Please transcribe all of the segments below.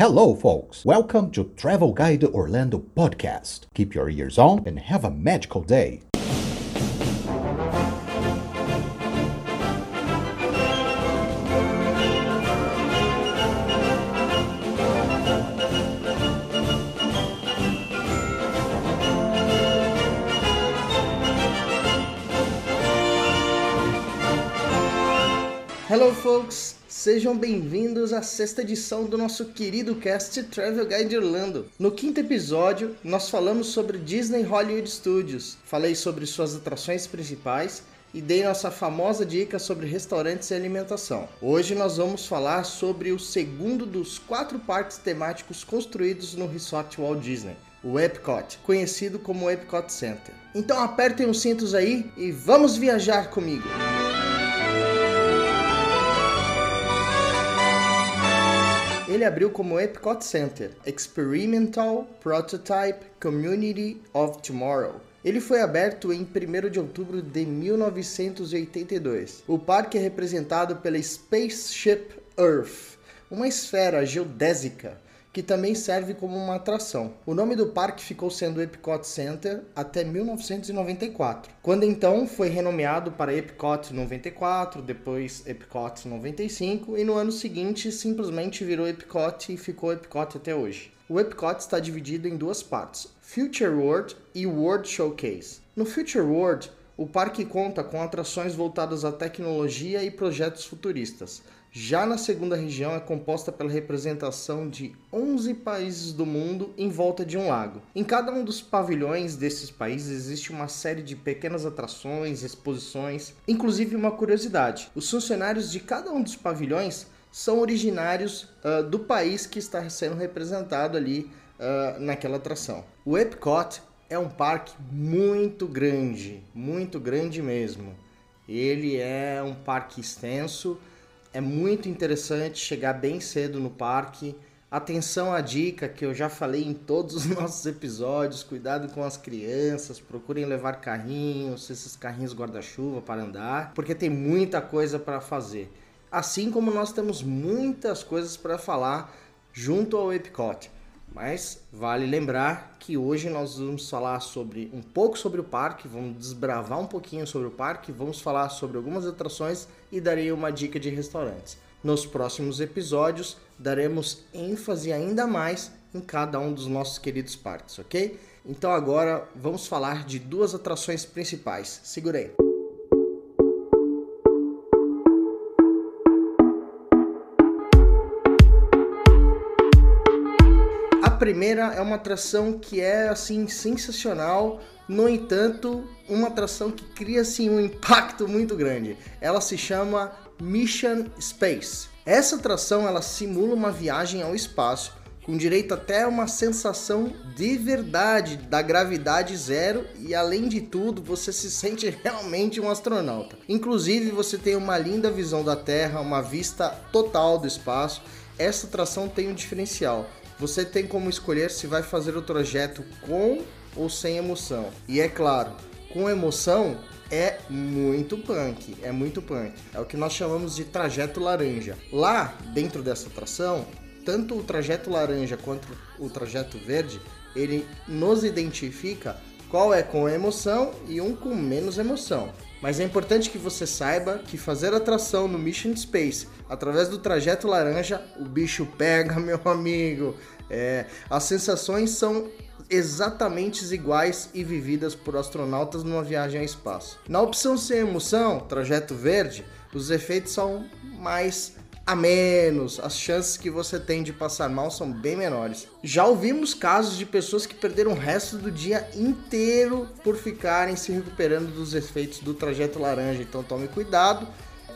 Hello, folks. Welcome to Travel Guide Orlando podcast. Keep your ears on and have a magical day. Sejam bem-vindos à sexta edição do nosso querido cast Travel Guide Orlando. No quinto episódio, nós falamos sobre Disney Hollywood Studios. Falei sobre suas atrações principais e dei nossa famosa dica sobre restaurantes e alimentação. Hoje nós vamos falar sobre o segundo dos quatro parques temáticos construídos no Resort Walt Disney, o Epcot, conhecido como Epcot Center. Então apertem os cintos aí e vamos viajar comigo! Ele abriu como Epcot Center, Experimental Prototype Community of Tomorrow. Ele foi aberto em 1 de outubro de 1982. O parque é representado pela Spaceship Earth, uma esfera geodésica que também serve como uma atração. O nome do parque ficou sendo Epcot Center até 1994, quando então foi renomeado para Epcot 94, depois Epcot 95 e no ano seguinte simplesmente virou Epcot e ficou Epcot até hoje. O Epcot está dividido em duas partes, Future World e World Showcase. No Future World, o parque conta com atrações voltadas à tecnologia e projetos futuristas. Já na segunda região é composta pela representação de 11 países do mundo em volta de um lago. Em cada um dos pavilhões desses países existe uma série de pequenas atrações, exposições, inclusive uma curiosidade: os funcionários de cada um dos pavilhões são originários uh, do país que está sendo representado ali uh, naquela atração. O Epcot é um parque muito grande, muito grande mesmo. Ele é um parque extenso é muito interessante chegar bem cedo no parque. Atenção à dica que eu já falei em todos os nossos episódios: cuidado com as crianças, procurem levar carrinhos, esses carrinhos guarda-chuva para andar, porque tem muita coisa para fazer. Assim como nós temos muitas coisas para falar junto ao Epcot. Mas vale lembrar que hoje nós vamos falar sobre um pouco sobre o parque, vamos desbravar um pouquinho sobre o parque, vamos falar sobre algumas atrações e darei uma dica de restaurantes. Nos próximos episódios daremos ênfase ainda mais em cada um dos nossos queridos parques, ok? Então agora vamos falar de duas atrações principais. Segurei. Primeira é uma atração que é assim sensacional, no entanto, uma atração que cria assim um impacto muito grande. Ela se chama Mission Space. Essa atração ela simula uma viagem ao espaço com direito até uma sensação de verdade da gravidade zero e além de tudo você se sente realmente um astronauta. Inclusive você tem uma linda visão da Terra, uma vista total do espaço. Essa atração tem um diferencial você tem como escolher se vai fazer o trajeto com ou sem emoção. E é claro, com emoção é muito punk, é muito punk. É o que nós chamamos de trajeto laranja. Lá, dentro dessa atração, tanto o trajeto laranja quanto o trajeto verde, ele nos identifica qual é com emoção e um com menos emoção. Mas é importante que você saiba que fazer atração no Mission Space através do trajeto laranja, o bicho pega, meu amigo. É, as sensações são exatamente iguais e vividas por astronautas numa viagem ao espaço. Na opção sem emoção, trajeto verde, os efeitos são mais a menos, as chances que você tem de passar mal são bem menores. Já ouvimos casos de pessoas que perderam o resto do dia inteiro por ficarem se recuperando dos efeitos do trajeto laranja, então tome cuidado.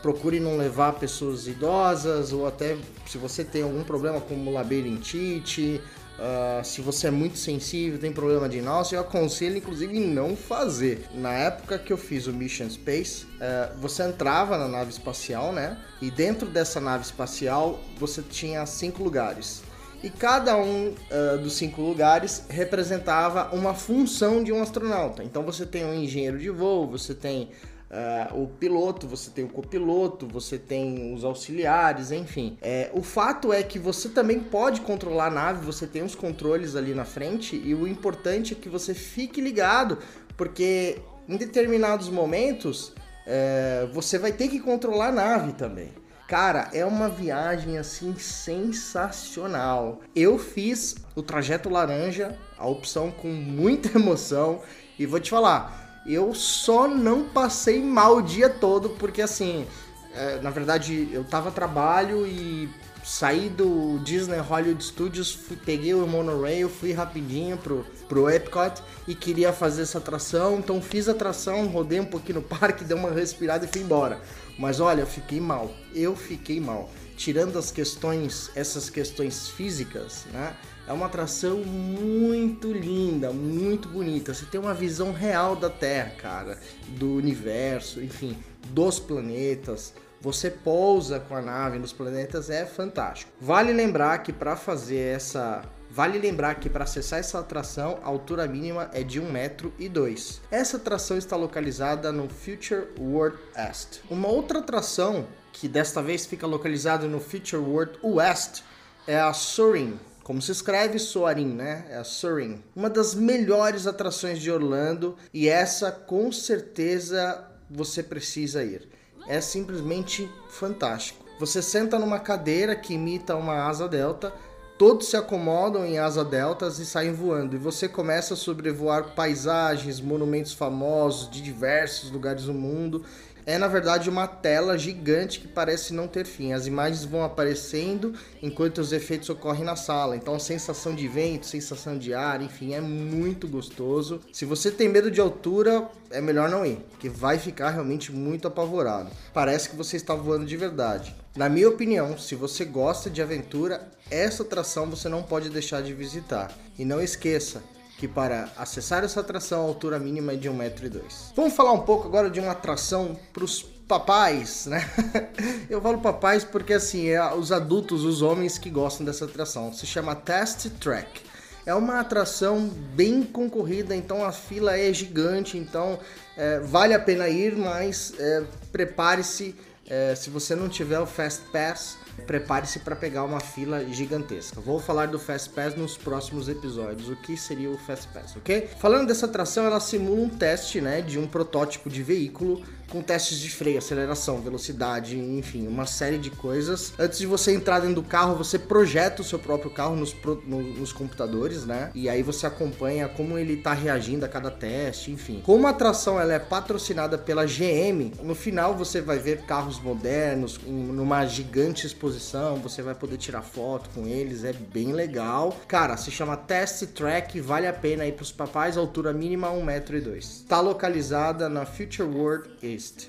Procure não levar pessoas idosas ou até se você tem algum problema como labirintite, Uh, se você é muito sensível, tem problema de náusea, eu aconselho inclusive não fazer. Na época que eu fiz o Mission Space, uh, você entrava na nave espacial, né? E dentro dessa nave espacial você tinha cinco lugares. E cada um uh, dos cinco lugares representava uma função de um astronauta. Então você tem um engenheiro de voo, você tem Uh, o piloto, você tem o copiloto, você tem os auxiliares, enfim. É, o fato é que você também pode controlar a nave, você tem os controles ali na frente, e o importante é que você fique ligado, porque em determinados momentos é, você vai ter que controlar a nave também. Cara, é uma viagem assim sensacional. Eu fiz o trajeto laranja, a opção com muita emoção, e vou te falar, eu só não passei mal o dia todo, porque assim, é, na verdade eu tava a trabalho e saí do Disney Hollywood Studios, fui, peguei o monorail, fui rapidinho pro, pro Epcot e queria fazer essa atração, então fiz a atração, rodei um pouquinho no parque, dei uma respirada e fui embora. Mas olha, eu fiquei mal, eu fiquei mal. Tirando as questões, essas questões físicas, né? É uma atração muito linda, muito bonita. Você tem uma visão real da Terra, cara, do universo, enfim, dos planetas você pousa com a nave nos planetas, é fantástico. Vale lembrar que para fazer essa Vale lembrar que para acessar essa atração, a altura mínima é de 1,2 metro. E. Essa atração está localizada no Future World East. Uma outra atração, que desta vez fica localizada no Future World West, é a Soaring. Como se escreve Soarin, né? É a. Uma das melhores atrações de Orlando e essa com certeza você precisa ir é simplesmente fantástico. Você senta numa cadeira que imita uma asa delta, todos se acomodam em asa deltas e saem voando, e você começa a sobrevoar paisagens, monumentos famosos de diversos lugares do mundo é na verdade uma tela gigante que parece não ter fim. As imagens vão aparecendo enquanto os efeitos ocorrem na sala. Então, sensação de vento, sensação de ar, enfim, é muito gostoso. Se você tem medo de altura, é melhor não ir, porque vai ficar realmente muito apavorado. Parece que você está voando de verdade. Na minha opinião, se você gosta de aventura, essa atração você não pode deixar de visitar. E não esqueça, que para acessar essa atração a altura mínima é de 1,2m. Vamos falar um pouco agora de uma atração para os papais, né? Eu falo papais porque assim, é os adultos, os homens que gostam dessa atração. Se chama Test Track. É uma atração bem concorrida, então a fila é gigante, então é, vale a pena ir, mas é, prepare-se. É, se você não tiver o Fast Pass, prepare-se para pegar uma fila gigantesca. Vou falar do Fast Pass nos próximos episódios, o que seria o Fast Pass, ok? Falando dessa atração, ela simula um teste, né, de um protótipo de veículo com testes de freio, aceleração, velocidade, enfim, uma série de coisas. Antes de você entrar dentro do carro, você projeta o seu próprio carro nos, no, nos computadores, né? E aí você acompanha como ele está reagindo a cada teste, enfim. Como a atração ela é patrocinada pela GM, no final você vai ver carros modernos numa gigante exposição, você vai poder tirar foto com eles, é bem legal. Cara, se chama Test Track, vale a pena ir para os papais, altura mínima 1,2m. Está localizada na Future World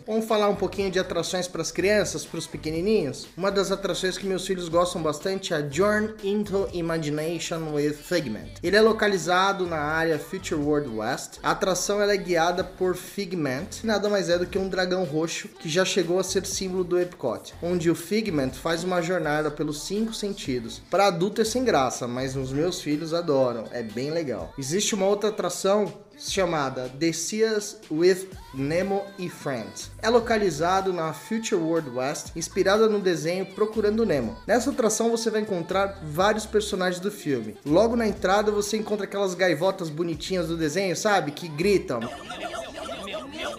Vamos falar um pouquinho de atrações para as crianças, para os pequenininhos? Uma das atrações que meus filhos gostam bastante é Journey into Imagination with Figment. Ele é localizado na área Future World West. A atração é guiada por Figment, que nada mais é do que um dragão roxo que já chegou a ser símbolo do Epcot, onde o Figment faz uma jornada pelos cinco sentidos. Para adulto é sem graça, mas os meus filhos adoram, é bem legal. Existe uma outra atração chamada The Seas with Nemo e Friends. É localizado na Future World West, inspirada no desenho Procurando Nemo. Nessa atração você vai encontrar vários personagens do filme. Logo na entrada você encontra aquelas gaivotas bonitinhas do desenho, sabe? Que gritam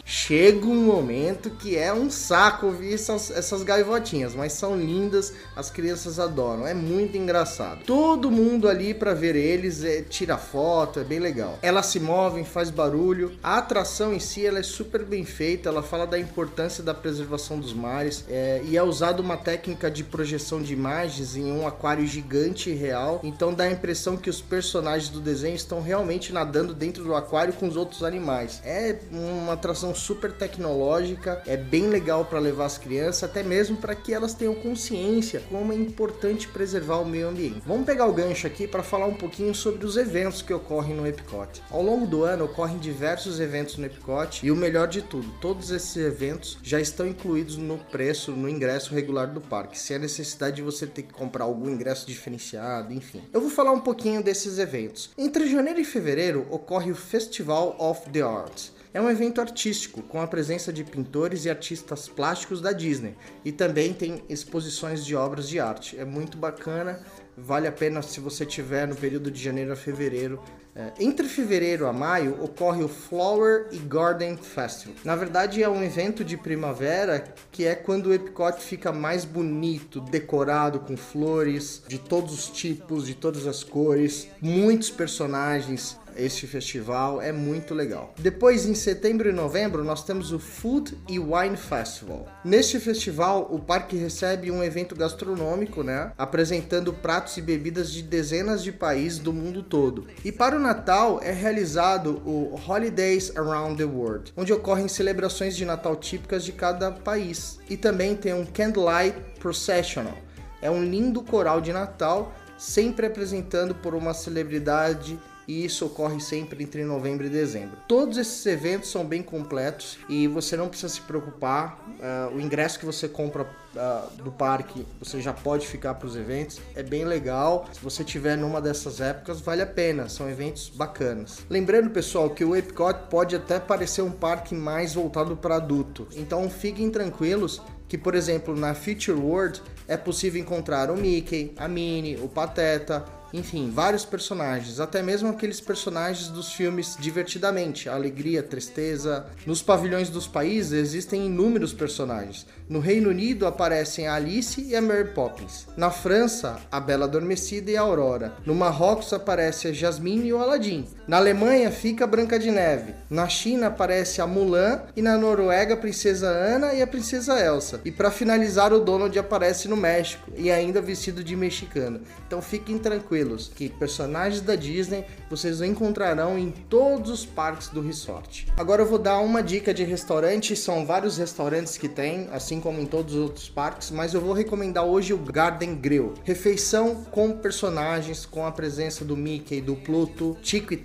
chega um momento que é um saco ouvir essas, essas gaivotinhas, mas são lindas, as crianças adoram, é muito engraçado. Todo mundo ali para ver eles é, tira foto, é bem legal. Elas se movem, faz barulho. A atração em si ela é super bem feita, ela fala da importância da preservação dos mares é, e é usada uma técnica de projeção de imagens em um aquário gigante e real, então dá a impressão que os personagens do desenho estão realmente nadando dentro do aquário com os outros animais. É uma atração super tecnológica, é bem legal para levar as crianças, até mesmo para que elas tenham consciência como é importante preservar o meio ambiente. Vamos pegar o gancho aqui para falar um pouquinho sobre os eventos que ocorrem no Epcot. Ao longo do ano ocorrem diversos eventos no Epcot e o melhor de tudo, todos esses eventos já estão incluídos no preço, no ingresso regular do parque, sem a necessidade de você ter que comprar algum ingresso diferenciado, enfim. Eu vou falar um pouquinho desses eventos. Entre janeiro e fevereiro ocorre o Festival of the Arts É um evento artístico com a presença de pintores e artistas plásticos da Disney e também tem exposições de obras de arte. É muito bacana, vale a pena se você tiver no período de janeiro a fevereiro. É, entre fevereiro a maio ocorre o Flower e Garden Festival. Na verdade é um evento de primavera que é quando o Epcot fica mais bonito, decorado com flores de todos os tipos, de todas as cores, muitos personagens, este festival é muito legal. Depois, em setembro e novembro, nós temos o Food e Wine Festival. Neste festival, o parque recebe um evento gastronômico, né, apresentando pratos e bebidas de dezenas de países do mundo todo. E para o Natal é realizado o Holidays Around the World, onde ocorrem celebrações de Natal típicas de cada país. E também tem um Candlelight Processional. É um lindo coral de Natal, sempre apresentando por uma celebridade e isso ocorre sempre entre novembro e dezembro. Todos esses eventos são bem completos e você não precisa se preocupar. Uh, o ingresso que você compra uh, do parque, você já pode ficar para os eventos. É bem legal. Se você tiver numa dessas épocas, vale a pena. São eventos bacanas. Lembrando, pessoal, que o Epcot pode até parecer um parque mais voltado para adulto. Então fiquem tranquilos que, por exemplo, na Future World é possível encontrar o Mickey, a Minnie, o Pateta, enfim, vários personagens, até mesmo aqueles personagens dos filmes Divertidamente, Alegria, Tristeza. Nos pavilhões dos países existem inúmeros personagens. No Reino Unido aparecem a Alice e a Mary Poppins. Na França, a Bela Adormecida e a Aurora. No Marrocos aparece a Jasmine e o Aladim. Na Alemanha fica Branca de Neve. Na China aparece a Mulan e na Noruega a Princesa Ana e a Princesa Elsa. E para finalizar, o Donald aparece no México e ainda vestido de mexicano. Então fiquem tranquilos que personagens da Disney vocês encontrarão em todos os parques do resort. Agora eu vou dar uma dica de restaurante, são vários restaurantes que tem, assim como em todos os outros parques, mas eu vou recomendar hoje o Garden Grill. Refeição com personagens, com a presença do Mickey, do Pluto, Tico e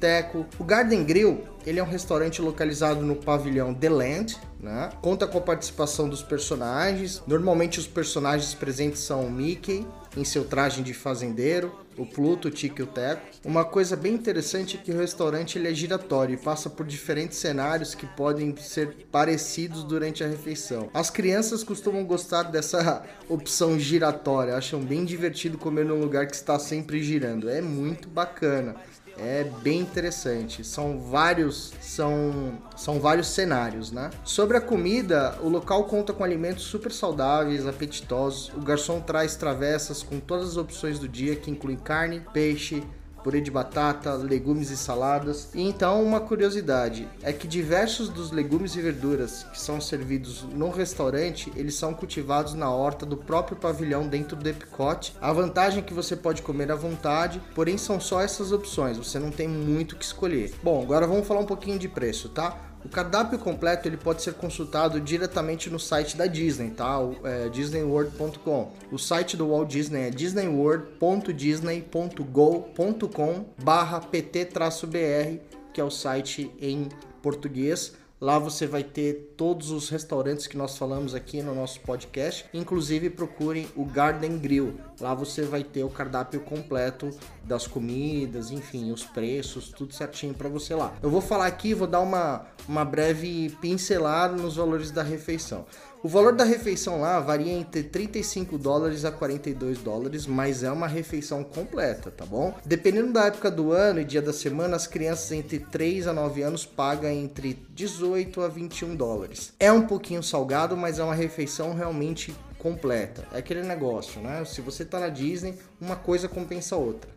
O Garden Grill ele é um restaurante localizado no pavilhão The Land, né? Conta com a participação dos personagens. Normalmente os personagens presentes são o Mickey em seu traje de fazendeiro, o Pluto, o Tico e o Teco. Uma coisa bem interessante é que o restaurante ele é giratório e passa por diferentes cenários que podem ser parecidos durante a refeição. As crianças costumam gostar dessa opção giratória, acham bem divertido comer num lugar que está sempre girando. É muito bacana. É bem interessante. São vários, são, são vários cenários, né? Sobre a comida, o local conta com alimentos super saudáveis, apetitosos. O garçom traz travessas com todas as opções do dia, que incluem carne, peixe, purê de batata, legumes e saladas. E então, uma curiosidade é que diversos dos legumes e verduras que são servidos no restaurante, eles são cultivados na horta do próprio pavilhão dentro do Epcot. A vantagem é que você pode comer à vontade, porém são só essas opções, você não tem muito o que escolher. Bom, agora vamos falar um pouquinho de preço, tá? O cardápio completo ele pode ser consultado diretamente no site da Disney, tá? É, DisneyWorld.com. O site do Walt Disney é disneyworld.disney.go.com/pt-br, que é o site em português. Lá você vai ter todos os restaurantes que nós falamos aqui no nosso podcast. Inclusive procurem o Garden Grill. Lá você vai ter o cardápio completo das comidas, enfim, os preços, tudo certinho para você lá. Eu vou falar aqui, vou dar uma, uma breve pincelada nos valores da refeição. O valor da refeição lá varia entre 35 dólares a 42 dólares, mas é uma refeição completa, tá bom? Dependendo da época do ano e dia da semana, as crianças entre 3 a 9 anos pagam entre 18 a 21 dólares. É um pouquinho salgado, mas é uma refeição realmente completa. É aquele negócio, né? Se você tá na Disney, uma coisa compensa a outra.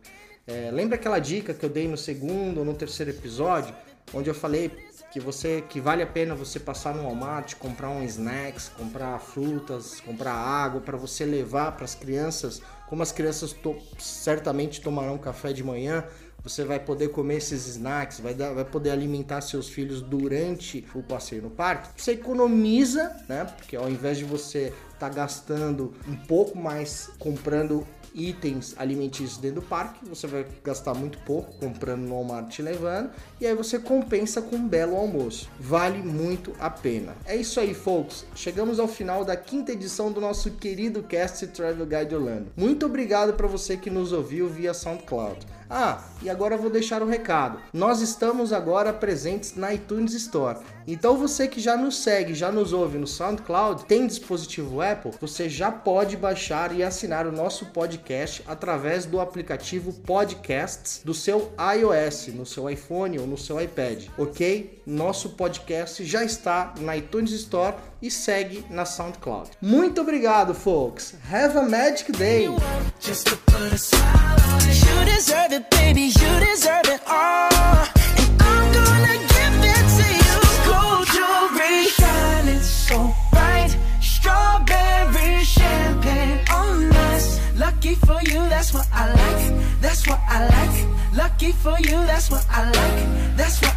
É, lembra aquela dica que eu dei no segundo ou no terceiro episódio, onde eu falei que você que vale a pena você passar no Walmart, comprar um snacks, comprar frutas, comprar água para você levar para as crianças. Como as crianças to certamente tomarão café de manhã, você vai poder comer esses snacks, vai, dar, vai poder alimentar seus filhos durante o passeio no parque. Você economiza, né? Porque ao invés de você estar tá gastando um pouco mais comprando itens alimentícios dentro do parque, você vai gastar muito pouco comprando no Walmart e levando, e aí você compensa com um belo almoço. Vale muito a pena. É isso aí, folks. Chegamos ao final da quinta edição do nosso querido Cast Travel Guide Orlando. Muito obrigado para você que nos ouviu via SoundCloud. Ah, e agora vou deixar um recado. Nós estamos agora presentes na iTunes Store. Então você que já nos segue, já nos ouve no SoundCloud, tem dispositivo Apple, você já pode baixar e assinar o nosso podcast através do aplicativo Podcasts do seu iOS, no seu iPhone ou no seu iPad, ok? Nosso podcast já está na iTunes Store e segue na SoundCloud. Muito obrigado, folks. Have a magic day. for you, that's what I like. That's what I like. Lucky for you, that's what I like. That's what